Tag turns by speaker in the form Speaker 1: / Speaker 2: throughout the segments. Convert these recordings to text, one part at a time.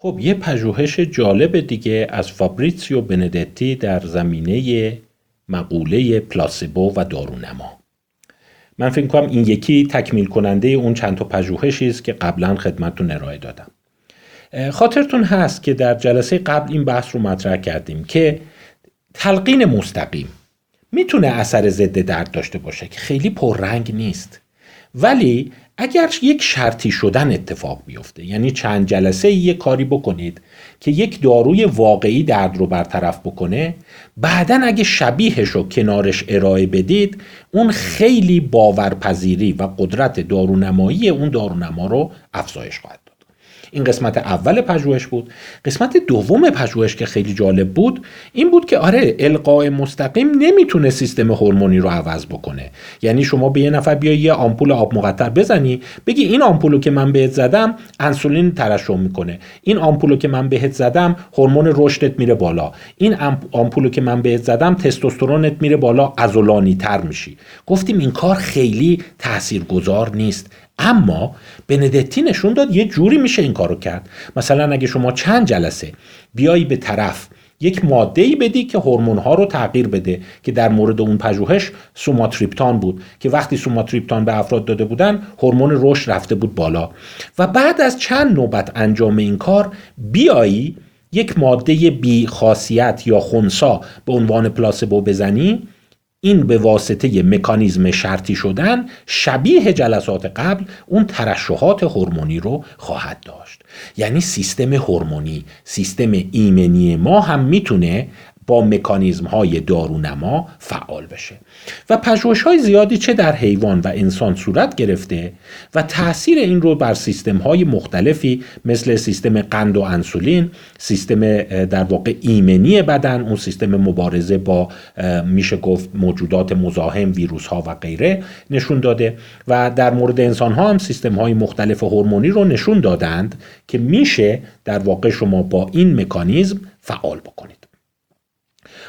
Speaker 1: خب یه پژوهش جالب دیگه از فابریتسیو بندتی در زمینه مقوله پلاسیبو و دارونما. من فکر کنم این یکی تکمیل کننده اون چند تا پژوهشی است که قبلا خدمتتون ارائه دادم. خاطرتون هست که در جلسه قبل این بحث رو مطرح کردیم که تلقین مستقیم می‌تونه اثر ضد درد داشته باشه که خیلی پررنگ نیست. ولی اگر یک شرطی شدن اتفاق بیفته یعنی چند جلسه یک کاری بکنید که یک داروی واقعی درد رو برطرف بکنه بعدا اگه شبیهش رو کنارش ارائه بدید اون خیلی باورپذیری و قدرت دارونمایی اون دارونما رو افزایش خواهد این قسمت اول پژوهش بود. قسمت دوم پژوهش که خیلی جالب بود این بود که آره القاء مستقیم نمی‌تونه سیستم هورمونی رو عوض بکنه. یعنی شما به یه نفر بیای یه آمپول آب مقطر بزنی بگی این آمپولو که من بهت زدم انسولین ترشح می‌کنه. این آمپولو که من بهت زدم هورمون رشدت میره بالا. این آمپولو که من بهت زدم تستوسترونت میره بالا عضلانی تر میشی. گفتیم این کار خیلی تاثیرگذار نیست. اما بندتی نشون داد یه جوری میشه این کارو کرد. مثلا اگه شما چند جلسه بیایی به طرف یک ماده ای بدی که هورمون ها رو تغییر بده که در مورد اون پژوهش سوماتریپتان بود که وقتی سوماتریپتان به افراد داده بودن هورمون رشد رفته بود بالا. و بعد از چند نوبت انجام این کار بیایی یک ماده بی خاصیت یا خونسا به عنوان پلاسبو بزنی این به واسطه مکانیزم شرطی شدن شبیه جلسات قبل اون ترشحات هورمونی رو خواهد داشت. یعنی سیستم هورمونی سیستم ایمنی ما هم می‌تونه با مکانیزم های دارونما فعال بشه. و پژوهش های زیادی چه در حیوان و انسان صورت گرفته و تاثیر این رو بر سیستم های مختلفی مثل سیستم قند و انسولین سیستم در واقع ایمنی بدن اون سیستم مبارزه با میشه گفت موجودات مزاحم ویروس ها و غیره نشون داده. و در مورد انسان ها هم سیستم های مختلف هورمونی رو نشون دادند که میشه در واقع شما با این مکانیزم فعال بکنید.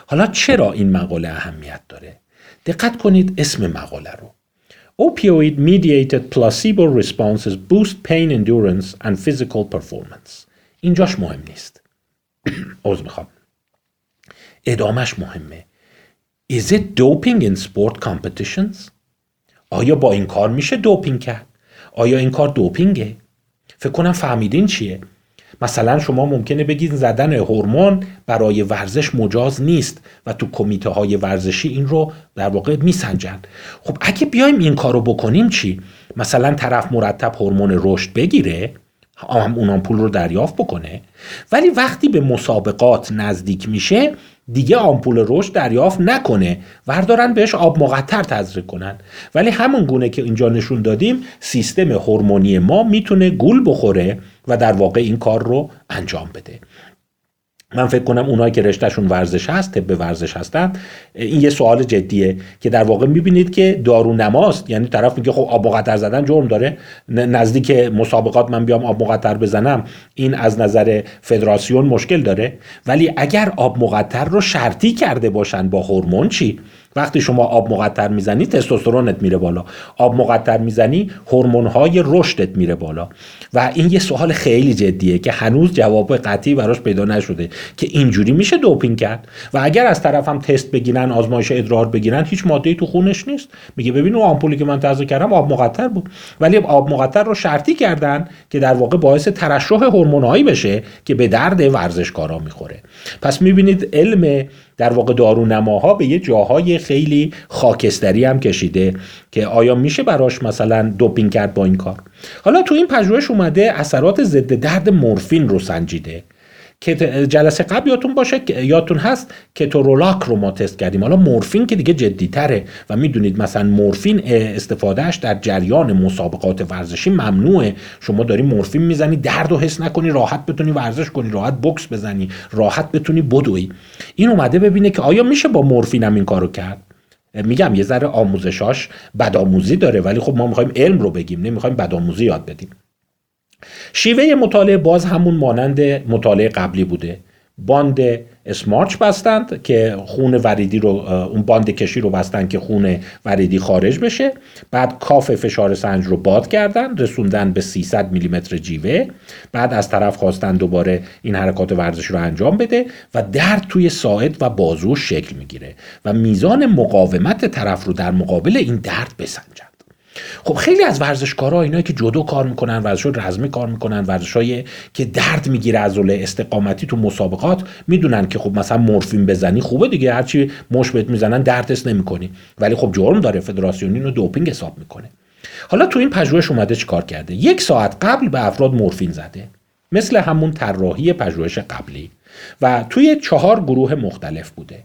Speaker 1: حالا چرا این مقاله اهمیت داره؟ دقت کنید اسم مقاله رو. Opioid mediated placebo responses boost pain endurance and physical performance. اینجاش مهم نیست. عوض می‌خوام. ادامش مهمه. Is it doping in sport competitions? آیا با این کار میشه دوپینگ کرد؟ آیا این کار دوپینگه؟ فکر کنم فهمیدین چیه؟ مثلا شما ممکنه بگید زدن هورمون برای ورزش مجاز نیست و تو کمیته های ورزشی این رو در واقع میسنجن خب اگه بیایم این کارو بکنیم چی؟ مثلا طرف مرتب هورمون رشد بگیره هم اون پول رو دریافت بکنه ولی وقتی به مسابقات نزدیک میشه دیگه آمپول رشد دریافت نکنه. وردارن بهش آب مقطر تزریق کنن. ولی همون گونه که اینجا نشون دادیم سیستم هورمونی ما می‌تونه گول بخوره و در واقع این کار رو انجام بده. من فکر کنم اونایی که رشتهشون ورزش هست طب ورزش هستن این یه سوال جدیه که در واقع می‌بینید که دارو نماست یعنی طرف میگه خب آب مقطر زدن جرم داره. نزدیک مسابقات من بیام آب مقطر بزنم این از نظر فدراسیون مشکل داره. ولی اگر آب مقطر رو شرطی کرده باشن با هورمون چی؟ وقتی شما آب مقطر می‌زنی تستوسترونت میره بالا. آب مقطر می‌زنی هورمون های رشدت میره بالا. و این یه سوال خیلی جدیه که هنوز جواب قطعی براش پیدا نشده که اینجوری میشه دوپینگ کرد. و اگر از طرف هم تست بگیرن آزمایش ادرار بگیرن هیچ ماده تو خونش نیست. میگه ببین اون آمپولی که من تزریق کردم آب مقطر بود. ولی آب مقطر رو شرطی کردن که در واقع باعث ترشح هورمونایی بشه که به درد ورزشکارا می‌خوره. پس می‌بینید علم در واقع دارونماها به یه جاهای خیلی خاکستری هم کشیده که آیا میشه براش مثلا دوپینگ کرد با این کار؟ حالا تو این پژوهش اومده اثرات ضد درد مورفین رو سنجیده. که جلسه قبل یادتون باشه یادتون هست کتورولاک رو ما تست کردیم. حالا مورفین که دیگه جدی تره و می‌دونید مثلا مورفین استفادهش در جریان مسابقات ورزشی ممنوعه. شما داری مورفین می‌زنی درد و حس نکنی راحت بتونی ورزش کنی راحت بکس بزنی راحت بتونی بدوی. این اومده ببینه که آیا میشه با مورفین هم این کارو کرد؟ میگم یه ذره آموزشاش بدآموزی داره ولی خب ما می‌خوایم علم رو بگیم نمی‌خوایم بدآموزی یاد بدیم. شیوه مطالعه باز همون مانند مطالعه قبلی بوده. باند اسمارچ بستند که خون وریدی رو اون باند کشی رو بستند که خون وریدی خارج بشه. بعد کاف فشار سنج رو باد کردن رسوندن به 300 میلیمتر جیوه. بعد از طرف خواستن دوباره این حرکات ورزش رو انجام بده و درد توی ساعد و بازو شکل می‌گیره و میزان مقاومت طرف رو در مقابل این درد بسنجن. خب خیلی از ورزشکارا اینایی که جدو کار می‌کنن ورزش رزمی کار می‌کنن ورزشای که درد می‌گیره از استقامتی تو مسابقات می‌دونن که خب مثلا مورفین بزنی خوبه دیگه هرچی مش بهت می‌زنن دردش نمی‌کنی. ولی خب جرم داره فدراسیون اینو دوپینگ حساب می‌کنه. حالا تو این پژوهش اومده چیکار کرده؟ یک ساعت قبل به افراد مورفین زده. مثل همون طراحی پژوهش قبلی. و توی چهار گروه مختلف بوده.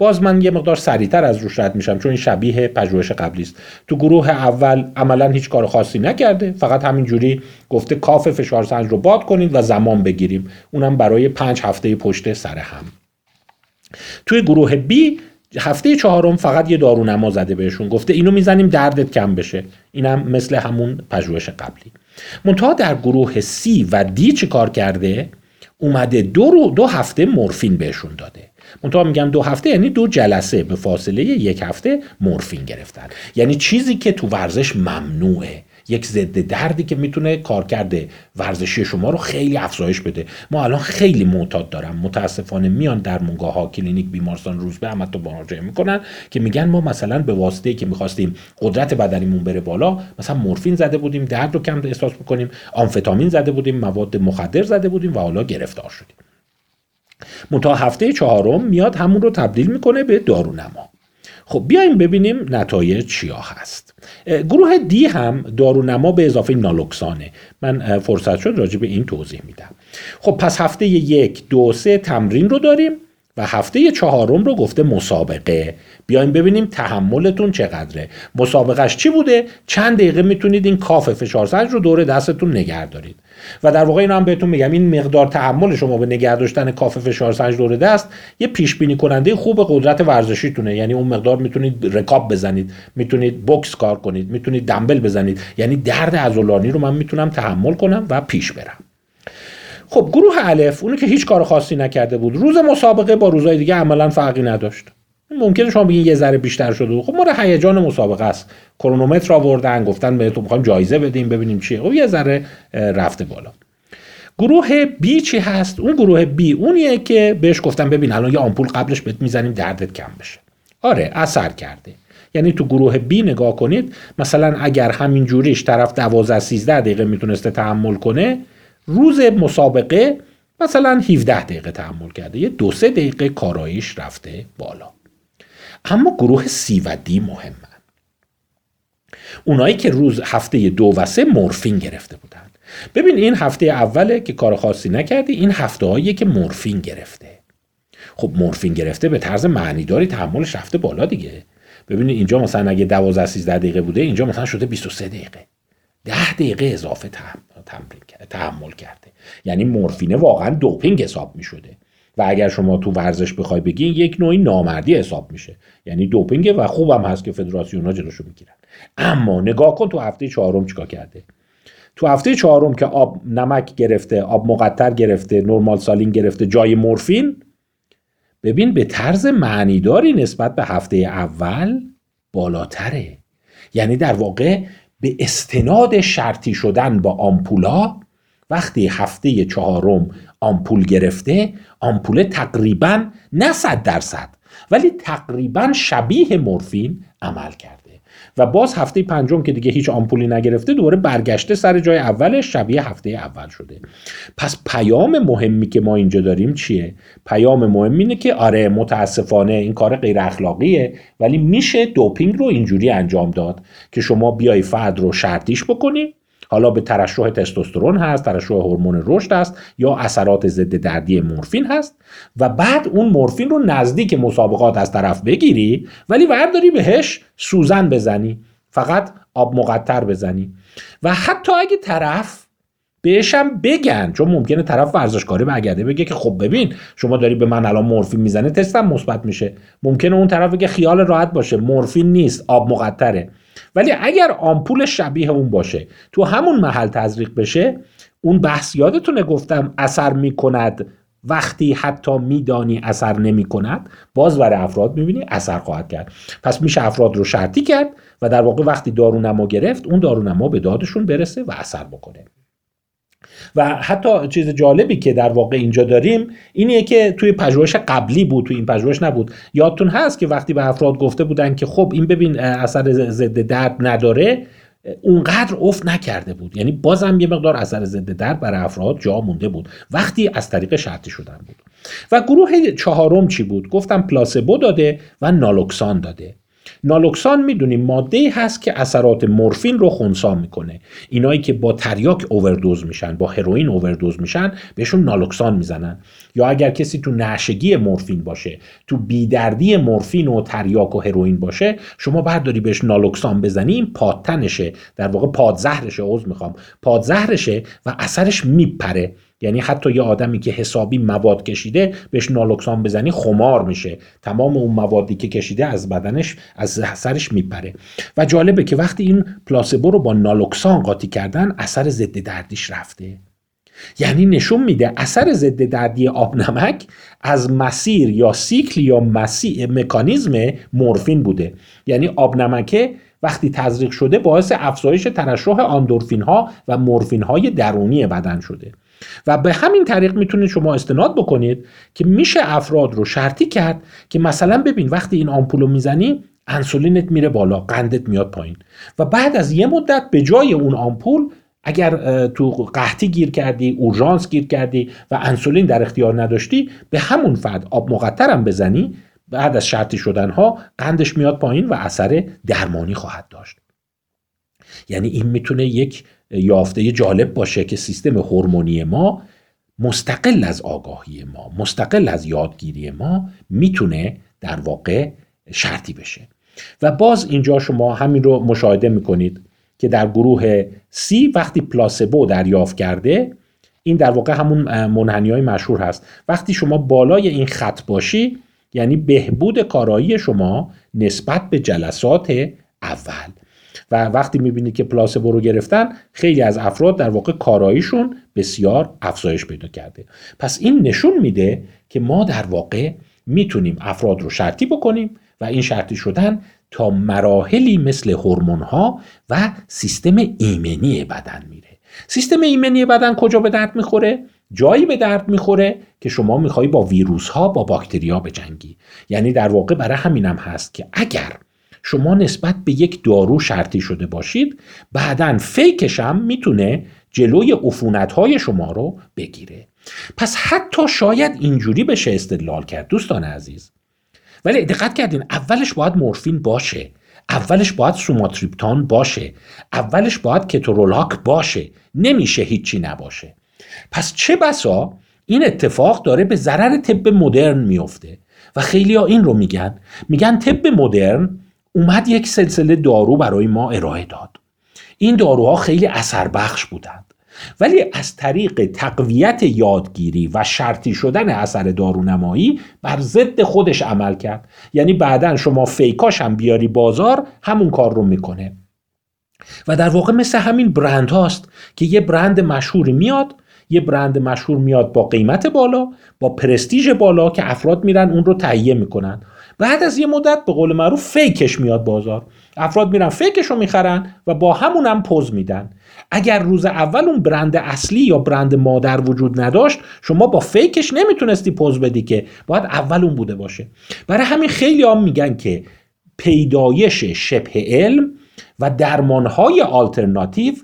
Speaker 1: باز من یه مقدار سریعتر از روش رد میشم چون این شبیه پژوهش قبلی است. تو گروه اول عملا هیچ کار خاصی نکرده فقط همینجوری گفته کاف فشار سنج رو باد کنید و زمان بگیریم. اونم برای پنج هفته پشت سر هم. توی گروه B هفته چهارم فقط یه دارونما زده بهشون. گفته اینو می‌زنیم دردت کم بشه. اینم مثل همون پژوهش قبلی. منتها در گروه C و D چی کار کرده؟ اومده دو, رو دو هفته مورفین بهشون داده. منتها میگم دو هفته یعنی دو جلسه به فاصله یک هفته مورفین گرفتن. یعنی چیزی که تو ورزش ممنوعه. یک ضد دردی که می‌تونه کارکرد ورزشی شما رو خیلی افزایش بده. ما الان خیلی معتاد دارم. متاسفانه میان در مونگاه ها کلینیک بیمارستان روزبه هم تو مراجعه می‌کنن که میگن ما مثلا به واسطه که می‌خواستیم قدرت بدنیمون بره بالا مثلا مورفین زده بودیم درد رو کم احساس می‌کنیم آمفتامین زده بودیم مواد مخدر زده بودیم و حالا گرفتار شدیم. منتها هفته چهارم میاد همون رو تبدیل می‌کنه به دارونما. خب بیایم ببینیم نتایج چیا هست. گروه دی هم دارونما به اضافه نالوکسانه. من فرصت شد راجع به این توضیح میدم. خب پس هفته یک دو سه تمرین رو داریم. هفته چهارم رو گفته مسابقه. بیایم ببینیم تحملتون چقدره. مسابقهش چی بوده؟ چند دقیقه می‌تونید این کاف فشار سنج رو دور دستتون نگه دارید. و در واقع اینو هم بهتون میگم. این مقدار تحمل شما به نگه داشتن کاف فشار سنج دور دست یه پیش بینی کننده خوب قدرت ورزشیتونه. یعنی اون مقدار می‌تونید رکاب بزنید می‌تونید بوکس کار کنید می‌تونید دمبل بزنید. یعنی درد عضلانی رو من می‌تونم تحمل کنم و پیش برم. خب گروه الف اونی که هیچ کار خاصی نکرده بود. روز مسابقه با روزهای دیگه عملا فرقی نداشت. ممکنه شما بگین یه ذره بیشتر شده خب مورد هیجان مسابقه است. کرونومتر آوردن گفتن بهتون می‌خوایم جایزه بدیم ببینیم چیه. خب یه ذره رفته بالا. گروه بی چی هست؟ اون گروه بی اونیه که بهش گفتن ببین الان یه آمپول قبلش بهت می‌زنیم دردت کم بشه. آره اثر کرده. یعنی تو گروه بی نگاه کنید مثلا اگر همین جوریش طرف 12 13 دقیقه می‌تونسته تحمل کنه روز مسابقه مثلا 17 دقیقه تحمل کرده. یه دو سه دقیقه کاراییش رفته بالا. اما گروه سی و دی مهمن. اونایی که روز هفته دو و سه مورفین گرفته بودن. ببین این هفته اوله که کار خاصی نکردی این هفته هایی که مورفین گرفته. خب مورفین گرفته به طرز معنیداری تحملش رفته بالا دیگه. ببینید اینجا مثلا اگه 12 13 دقیقه بوده اینجا مثلا شده 23 دقیقه. 10 دقیقه اضافه تحمل کرده. یعنی مورفینه واقعا دوپینگ حساب می شده و اگر شما تو ورزش بخوای بگی یک نوعی نامردی حساب میشه. یعنی دوپینگ و خوبم هست که فدراسیون ها جلوشو می‌گیرن. اما نگاه کن تو هفته چهارم چیکار کرده؟ تو هفته چهارم که آب نمک گرفته آب مقطر گرفته نرمال سالین گرفته جای مورفین ببین به طرز معنیداری نسبت به هفته اول بالاتره. یعنی در واقع به استناد شرطی شدن با آمپولا وقتی هفته چهارم آمپول گرفته آمپول تقریبا نه صد درصد ولی تقریبا شبیه مورفین عمل کرده و باز هفته پنجم که دیگه هیچ آمپولی نگرفته دوباره برگشته سر جای اولش شبیه هفته اول شده. پس پیام مهمی که ما اینجا داریم چیه؟ پیام مهم اینه که آره متاسفانه این کار غیر اخلاقیه ولی میشه دوپینگ رو اینجوری انجام داد که شما بیای فرد رو شرطیش بکنی حالا به ترشح تستوسترون هست ترشح هورمون رشد است یا اثرات ضد دردی مورفین هست و بعد اون مورفین رو نزدیک مسابقات از طرف بگیری ولی ورداری بهش سوزن بزنی فقط آب مقطر بزنی. و حتی اگه طرف بهشم بگن چون ممکنه طرف ورزشکاری برگرده بگه که خب ببین شما داری به من الان مورفین می‌زنه تستم مثبت میشه. ممکنه اون طرف بگه خیال راحت باشه مورفین نیست آب مقطره. ولی اگر آمپول شبیه اون باشه تو همون محل تزریق بشه اون بحث یادتونه گفتم اثر می‌کند وقتی حتی میدانی اثر نمی کند باز برای افراد می‌بینی اثر خواهد کرد. پس میشه افراد رو شرطی کرد و در واقع وقتی دارونما گرفت اون دارونما به دادشون برسه و اثر بکنه. و حتی چیز جالبی که در واقع اینجا داریم اینیه که توی پژوهش قبلی بود توی این پژوهش نبود. یادتون هست که وقتی به افراد گفته بودن که خب این ببین اثر ضد درد نداره اونقدر افت نکرده بود. یعنی بازم یه مقدار اثر ضد درد برای افراد جا مونده بود. وقتی از طریق شرطی شدن بود. و گروه چهارم چی بود؟ گفتم پلاسبو داده و نالوکسان داده. نالوکسان می‌دونیم ماده هست که اثرات مورفین رو خونسا می‌کنه. اینایی که با تریاک اووردوز میشن با هروئین اووردوز میشن بهشون نالوکسان می‌زنن. یا اگر کسی تو نشگی مورفین باشه تو بیدردی مورفین و تریاک و هروئین باشه شما برداری بهش نالوکسان بزنی این پادتنشه. در واقع پادزهرشه عوض می‌خوام. پادزهرشه و اثرش میپره. یعنی حتی یه آدمی که حسابی مواد کشیده بهش نالوکسان بزنی خمار میشه. تمام اون موادی که کشیده از بدنش از سرش میپره. و جالبه که وقتی این پلاسبو رو با نالوکسان قاطی کردن اثر ضد دردیش رفته. یعنی نشون میده اثر ضد دردی آب نمک از مسیر یا سیکل یا مسیر مکانیزم مورفین بوده. یعنی آب نمکه وقتی تزریق شده باعث افزایش ترشح آندورفین ها و مورفین های درونی بدن شده. و به همین طریق می‌تونید شما استناد بکنید که میشه افراد رو شرطی کرد که مثلا ببین وقتی این آمپول رو می‌زنی انسولینت میره بالا قندت میاد پایین. و بعد از یه مدت به جای اون آمپول اگر تو قحطی گیر کردی اورژانس گیر کردی و انسولین در اختیار نداشتی به همون فرد آب مقطرم بزنی بعد از شرطی شدن ها قندش میاد پایین و اثر درمانی خواهد داشت. یعنی این می‌تونه یک یافته جالب باشه که سیستم هورمونی ما مستقل از آگاهی ما مستقل از یادگیری ما می‌تونه در واقع شرطی بشه. و باز اینجا شما همین رو مشاهده می‌کنید که در گروه C وقتی پلاسبو دریافت کرده این در واقع همون منحنی های مشهور هست. وقتی شما بالای این خط باشی یعنی بهبود کارایی شما نسبت به جلسات اول. و وقتی می‌بینید که پلاسبو رو گرفتن خیلی از افراد در واقع کاراییشون بسیار افزایش پیدا کرده. پس این نشون میده که ما در واقع می‌تونیم افراد رو شرطی بکنیم و این شرطی شدن تا مراحلی مثل هورمون ها و سیستم ایمنی بدن میره. سیستم ایمنی بدن کجا به درد می‌خوره؟ جایی به درد می‌خوره که شما می‌خوای با ویروس ها با باکتریا بجنگی. یعنی در واقع برای همینم هست که اگر شما نسبت به یک دارو شرطی شده باشید بعدا هم می‌تونه جلوی عفونت های شما رو بگیره. پس حتی شاید اینجوری بشه استدلال کرد دوستان عزیز. ولی دقت کردین اولش باید مورفین باشه. اولش باید سوماتریپتان باشه. اولش باید کترولاک باشه. نمیشه هیچی نباشه. پس چه بسا این اتفاق داره به ضرر طب مدرن میفته؟ و خیلی ها این رو میگن. میگن طب مدرن اومد یک سلسله دارو برای ما ارائه داد. این داروها خیلی اثر بخش بودند. ولی از طریق تقویت یادگیری و شرطی شدن اثر دارونمایی بر ضد خودش عمل کرد. یعنی بعدا شما فیکاش هم بیاری بازار همون کار رو می‌کنه. و در واقع مثل همین برند هاست که یه برند مشهوری میاد یه برند مشهور میاد با قیمت بالا با پرستیژ بالا که افراد میرن اون رو تهیه می‌کنن. بعد از یه مدت به قول معروف فیکش میاد بازار. افراد میرن فیکش رو می‌خرن و با همون هم پوز میدن. اگر روز اول اون برند اصلی یا برند مادر وجود نداشت شما با فیکش نمی‌تونستی پوز بدی که باید اول اون بوده باشه. برای همین خیلی هم میگن که پیدایش شبه علم و درمانهای آلترناتیو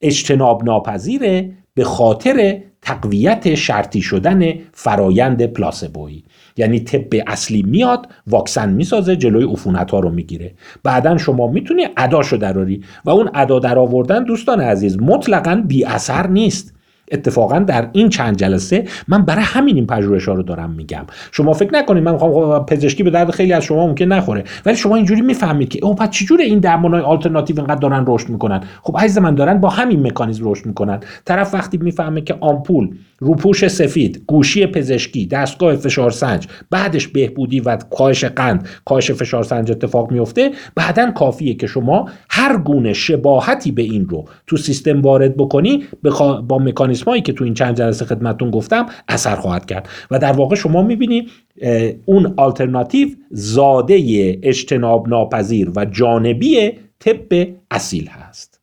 Speaker 1: اجتناب ناپذیره به خاطر تقویت شرطی شدن فرایند پلاسبویی. یعنی طب اصلی میاد واکسن می‌سازه جلوی عفونت ها رو می‌گیره. بعدا شما می‌تونی اداشو دراری و اون ادا در آوردن دوستان عزیز مطلقا بی اثر نیست. اتفاقا در این چند جلسه من برای همین این پژوهش ها رو دارم میگم. شما فکر نکنید من می‌خوام خب پزشکی به درد خیلی از شما ممکن نخوره ولی شما اینجوری می‌فهمید که او پس چجوری این درمانهای آلترناتیو اینقدر دارن رشد می‌کنن؟ خب عزیز من دارن با همین مکانیزم رشد می‌کنن. طرف وقتی می‌فهمه که آمپول روپوش سفید گوشی پزشکی دستگاه فشارسنج بعدش بهبودی و کاهش قند کاهش فشارسنج اتفاق میفته بعدا کافیه که شما هر گونه شباهتی به این رو تو سیستم وارد بکنی با مکانیزم مکانیسم که تو این چند جلسه خدمتون گفتم اثر خواهد کرد. و در واقع شما می‌بینید اون آلترناتیو زاده اجتناب ناپذیر و جانبی طب اصیل هست.